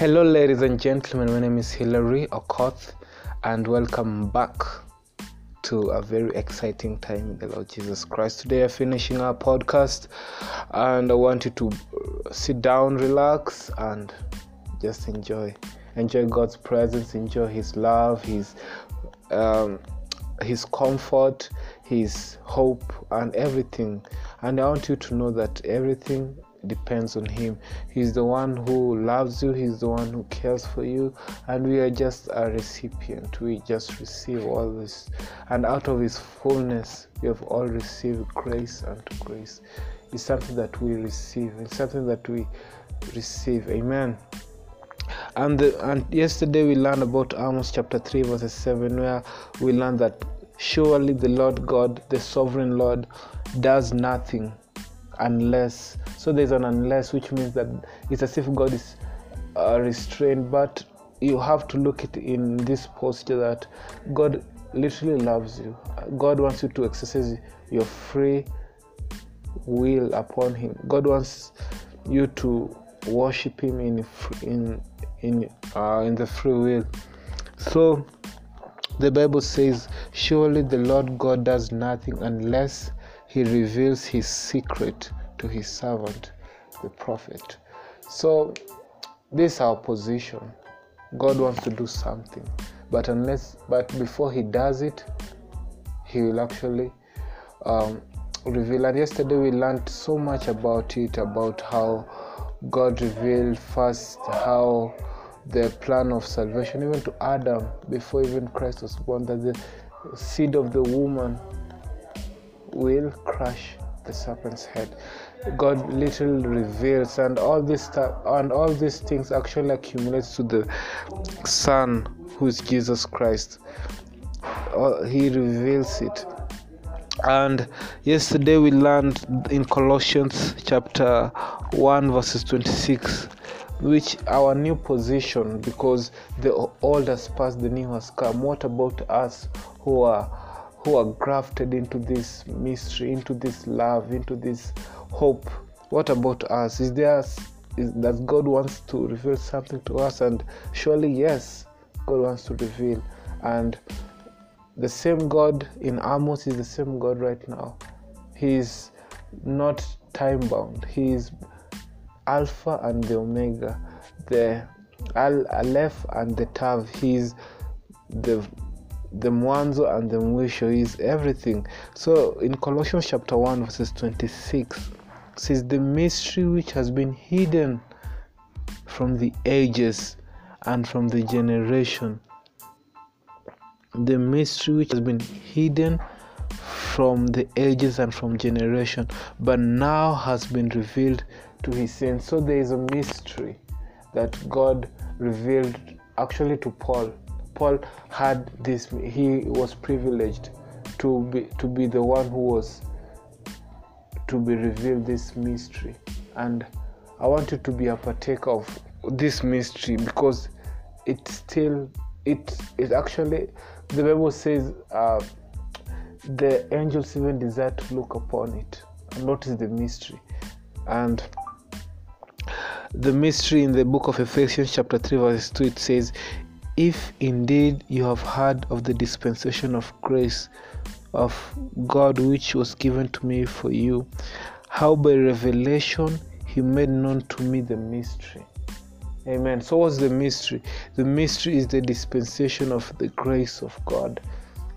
Hello, ladies and gentlemen. My name is Hilary Okoth, and welcome back to a very exciting time in the Lord Jesus Christ. Today, I'm finishing our podcast, and I want you to sit down, relax, and just enjoy. Enjoy God's presence, enjoy His love, His um, His comfort, His hope, and everything. And I want you to know that everything depends on him. He's the one who loves you. He's the one who cares for you. And we are just a recipient. We just receive all this. And out of his fullness we have all received grace and grace. It's something that we receive. It's something that we receive. Amen. And the, and yesterday we learned about amos chapter 3 verse 7 where we learned that surely the lord god the sovereign lord does nothing unless so there's an unless which means that it's as if god is uh, restrained but you have to look it in this posture that god literally loves you. God wants you to exercise your free will upon him. God wants you to worship him in in in uh, in the free will. So the bible says surely the lord god does nothing unless he reveals his secret to his servant, the prophet. So, this is our position. God wants to do something, but unless, but before he does it, he will actually um, reveal. And yesterday we learned so much about it, about how God revealed first how the plan of salvation, even to Adam, before even Christ was born, that the seed of the woman will crush the serpent's head. God literally reveals, and all this stuff, and all these things actually accumulates to the Son, who is Jesus Christ. Uh, he reveals it. And yesterday we learned in Colossians chapter 1, verses 26, which our new position, because the old has passed, the new has come. What about us who are who are grafted into this mystery, into this love, into this hope. What about us? Is there is that God wants to reveal something to us? And surely yes, God wants to reveal. And the same God in Amos is the same God right now. He is not time bound. He is Alpha and the Omega, the Al Aleph and the Tav. He is the the mwanzo and the mwisho is everything. So in colossians chapter 1 verses 26 says the mystery which has been hidden from the ages and from the generation. The mystery which has been hidden from the ages and from generation but now has been revealed to his saints. So there is a mystery that god revealed actually to paul Paul had this, he was privileged to be, to be the one who was to be revealed this mystery. And I want you to be a partaker of this mystery because it still, it, it actually, the Bible says, uh, the angels even desire to look upon it and notice the mystery. And the mystery in the book of Ephesians, chapter 3, verse 2, it says, if indeed you have heard of the dispensation of grace of God which was given to me for you, how by revelation he made known to me the mystery. Amen. So, what's the mystery? The mystery is the dispensation of the grace of God.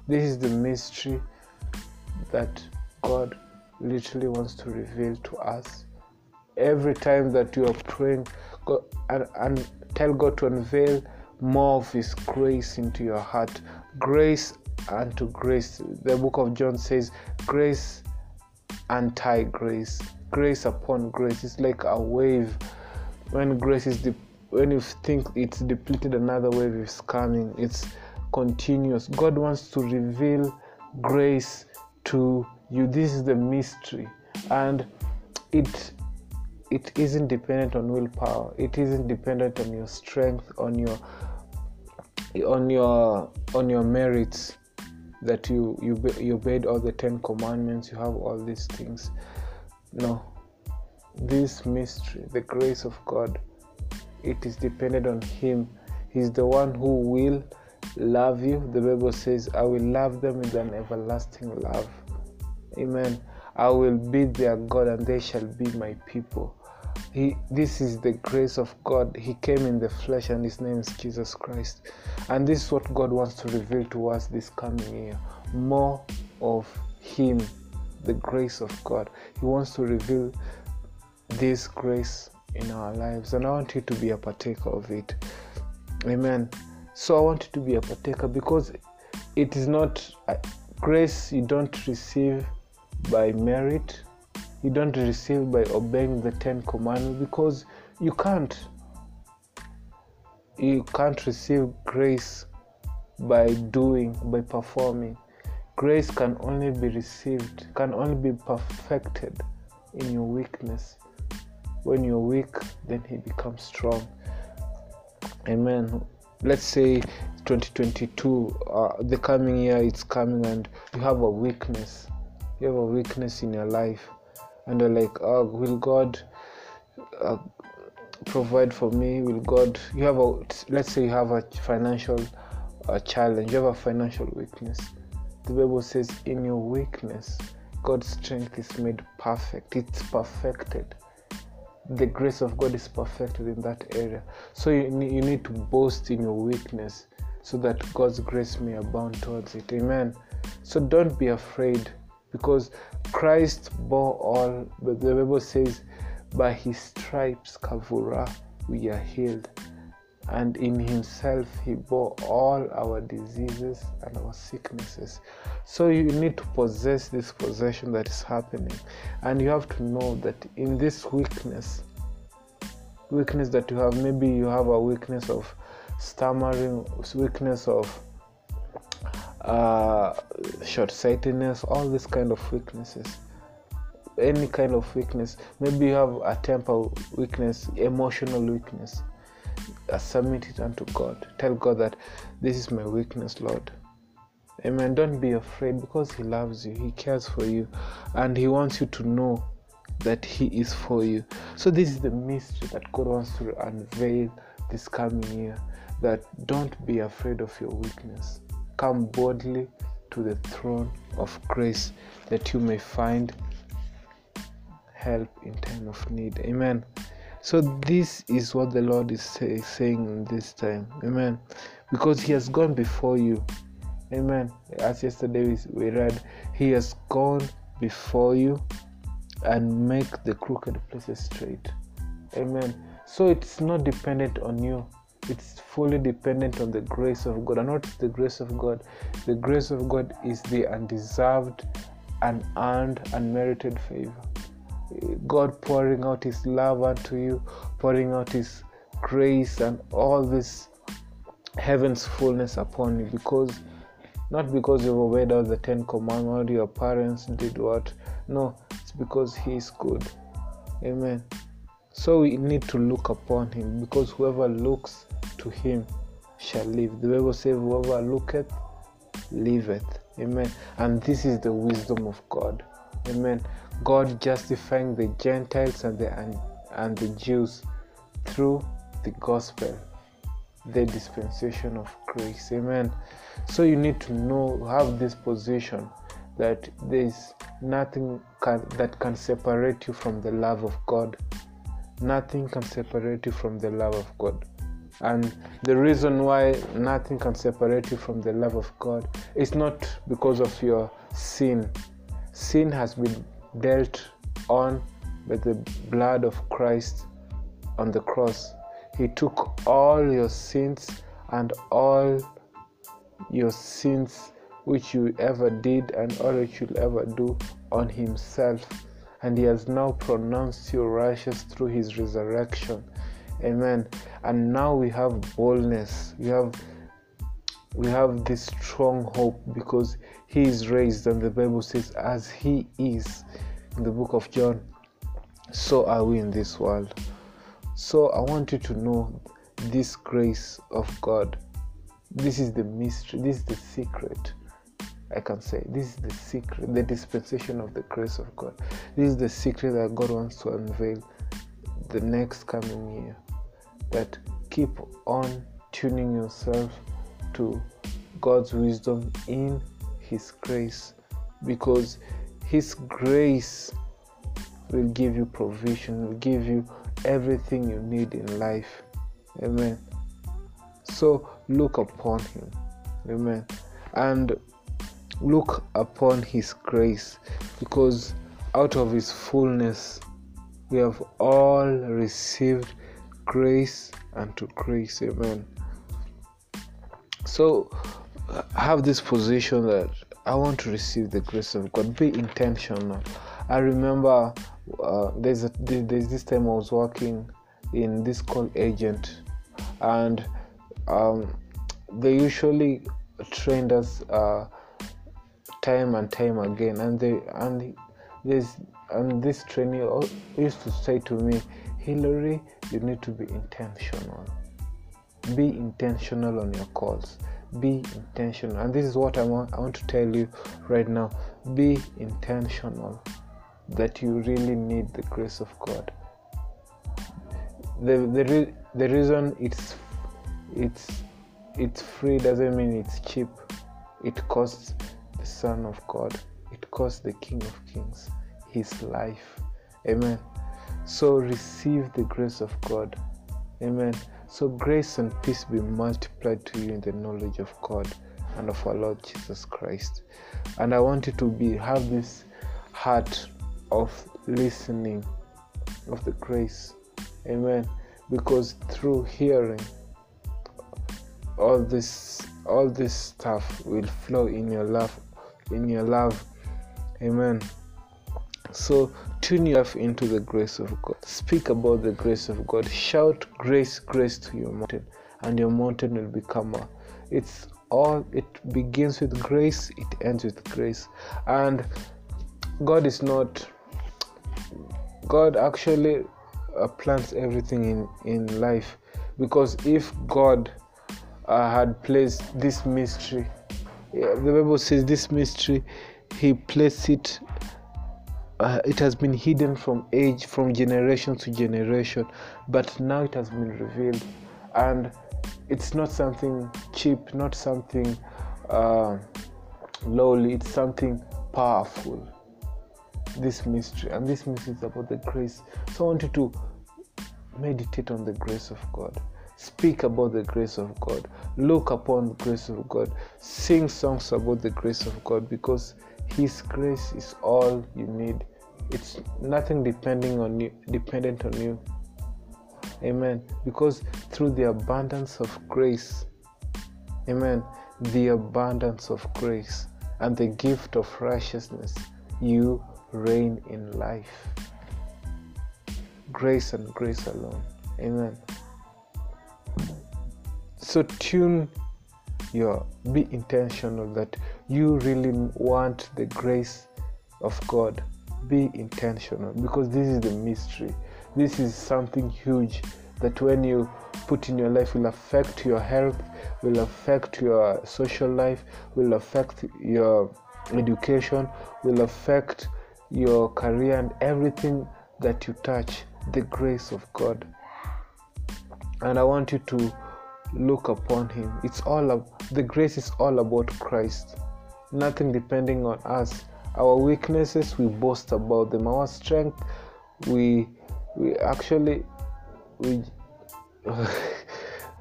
This is the mystery that God literally wants to reveal to us. Every time that you are praying, God, and, and tell God to unveil more of His grace into your heart. Grace unto grace. The book of John says, grace anti grace, grace upon grace. It's like a wave. When grace is de- when you think it's depleted, another wave is coming. It's continuous. God wants to reveal grace to you. This is the mystery, and it it isn't dependent on willpower. It isn't dependent on your strength, on your on your on your merits that you you you obeyed all the ten commandments you have all these things no this mystery the grace of god it is dependent on Him. He's the one who will love you. The Bible says, I will love them with an everlasting love. Amen. I will be their God and they shall be my people. He, this is the grace of God. He came in the flesh and his name is Jesus Christ. And this is what God wants to reveal to us this coming year. More of Him, the grace of God. He wants to reveal this grace in our lives. And I want you to be a partaker of it. Amen. So I want you to be a partaker because it is not grace you don't receive by merit, you don't receive by obeying the Ten Commandments because you can't. You can't receive grace by doing, by performing. Grace can only be received, can only be perfected in your weakness. When you're weak, then He becomes strong. Amen. Let's say 2022, uh, the coming year, it's coming, and you have a weakness. You have a weakness in your life, and you're like, oh, will God uh, provide for me? Will God? You have a, let's say, you have a financial uh, challenge, you have a financial weakness. The Bible says, in your weakness, God's strength is made perfect, it's perfected the grace of God is perfected in that area. So you, you need to boast in your weakness so that God's grace may abound towards it. Amen. So don't be afraid because Christ bore all, but the Bible says, by his stripes, Kavura, we are healed. And in himself he bore all our diseases and our sicknesses. So you need to possess this possession that is happening. And you have to know that in this weakness weakness that you have maybe you have a weakness of stammering weakness of uh, short-sightedness all these kind of weaknesses any kind of weakness maybe you have a temper weakness emotional weakness submit it unto God. Tell God that this is my weakness, Lord. Amen. Don't be afraid because He loves you, He cares for you, and He wants you to know that He is for you. So, this is the mystery that God wants to unveil this coming year. That don't be afraid of your weakness. Come boldly to the throne of grace that you may find help in time of need. Amen. So, this is what the Lord is say, saying in this time. Amen. Because He has gone before you. Amen. As yesterday we read, He has gone before you and make the crooked places straight. Amen. So, it's not dependent on you, it's fully dependent on the grace of God. And not the grace of God? The grace of God is the undeserved, unearned, unmerited favor. God pouring out His love unto you, pouring out His grace and all this heaven's fullness upon you because not because you've obeyed all the Ten Commandments, your parents did what. No, it's because He is good. Amen. So we need to look upon Him because whoever looks to Him shall live. The Bible says, Whoever looketh, liveth. Amen. And this is the wisdom of God. Amen. God justifying the Gentiles and the, and and the Jews through the gospel, the dispensation of grace. Amen. So you need to know, have this position that there's nothing can, that can separate you from the love of God. Nothing can separate you from the love of God. And the reason why nothing can separate you from the love of God is not because of your sin. Sin has been dealt on by the blood of Christ on the cross. He took all your sins and all your sins which you ever did and all that you'll ever do on Himself. And He has now pronounced you righteous through His resurrection. Amen. And now we have boldness. We have we have this strong hope because he is raised, and the Bible says, as he is in the book of John, so are we in this world. So I want you to know this grace of God. This is the mystery, this is the secret. I can say this is the secret, the dispensation of the grace of God. This is the secret that God wants to unveil the next coming year. That keep on tuning yourself to God's wisdom in His grace because His grace will give you provision, will give you everything you need in life. Amen. So look upon Him. Amen. And look upon His grace because out of His fullness we have all received grace and to grace. Amen. So have this position that I want to receive the grace of God. Be intentional. I remember uh, there's a, there's this time I was working in this call agent, and um, they usually trained us uh, time and time again, and they and there's and this trainee used to say to me, Hillary, you need to be intentional. Be intentional on your calls. Be intentional, and this is what I want. I want to tell you right now. Be intentional that you really need the grace of God. The the, re- the reason it's it's it's free doesn't mean it's cheap. It costs the Son of God. It costs the King of Kings his life. Amen. So receive the grace of God. Amen. So grace and peace be multiplied to you in the knowledge of God and of our Lord Jesus Christ. And I want you to be have this heart of listening of the grace. Amen. Because through hearing all this all this stuff will flow in your love in your love. Amen. So tune yourself into the grace of God. Speak about the grace of God. Shout grace, grace to your mountain, and your mountain will become a. It's all. It begins with grace. It ends with grace, and God is not. God actually uh, everything in in life, because if God uh, had placed this mystery, yeah, the Bible says this mystery, He placed it uh, it has been hidden from age from generation to generation but now it has been revealed. And it's not something cheap not something uh, lowly it's something powerful. This mystery and this mystery is about the grace. So i want you to meditate on the grace of god. Speak about the grace of god. Look upon the grace of god. Sing songs about the grace of god because his grace is all you need. It's nothing depending on you dependent on you. Amen. Because through the abundance of grace amen the abundance of grace and the gift of righteousness you reign in life. Grace and grace alone. Amen. So tune your be intentional that you really want the grace of god be intentional because this is the mystery. This is something huge that when you put in your life will affect your health, will affect your social life, will affect your education, will affect your career and everything that you touch. The grace of God. And I want you to look upon Him. It's all of the grace is all about Christ. Nothing depending on us. Our weaknesses we boast about them. Our strength we we actually we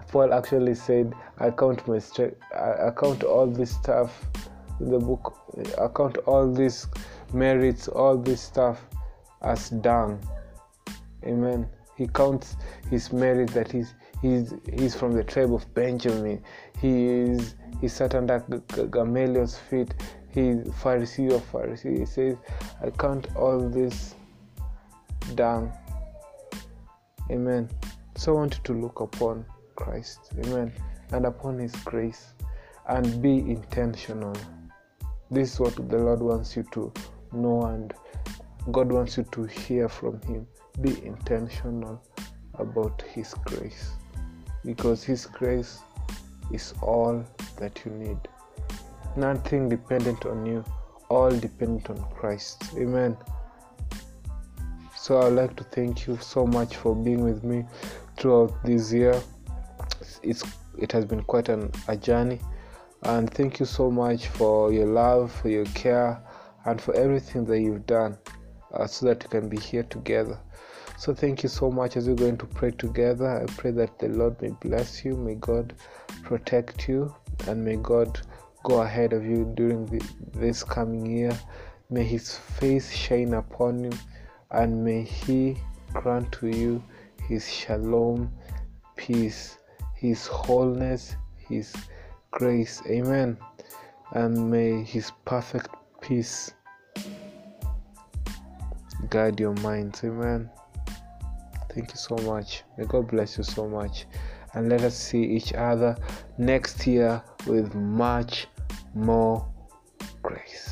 paul actually said i count my strength i count all this stuff in the book i count all these merits all this stuff as dung. Amen. He counts his merit that he's he's he's from the tribe of benjamin he is he sat under gamaliel's feet he Pharisee of Pharisee. He says, I count all this down. Amen. So I want you to look upon Christ. Amen. And upon His grace and be intentional. This is what the Lord wants you to know and God wants you to hear from Him. Be intentional about His grace because His grace is all that you need nothing dependent on you, all dependent on Christ. Amen. So I'd like to thank you so much for being with me throughout this year. It's it has been quite an, a journey, and thank you so much for your love, for your care, and for everything that you've done, uh, so that we can be here together. So thank you so much as we're going to pray together. I pray that the Lord may bless you, may God protect you, and may God go ahead of you during the, this coming year. May His face shine upon you, and may He grant to you His shalom, peace, His wholeness, His grace. Amen. And may His perfect peace guide your minds. Amen. Thank you so much. May God bless you so much. And let us see each other next year with much more grace.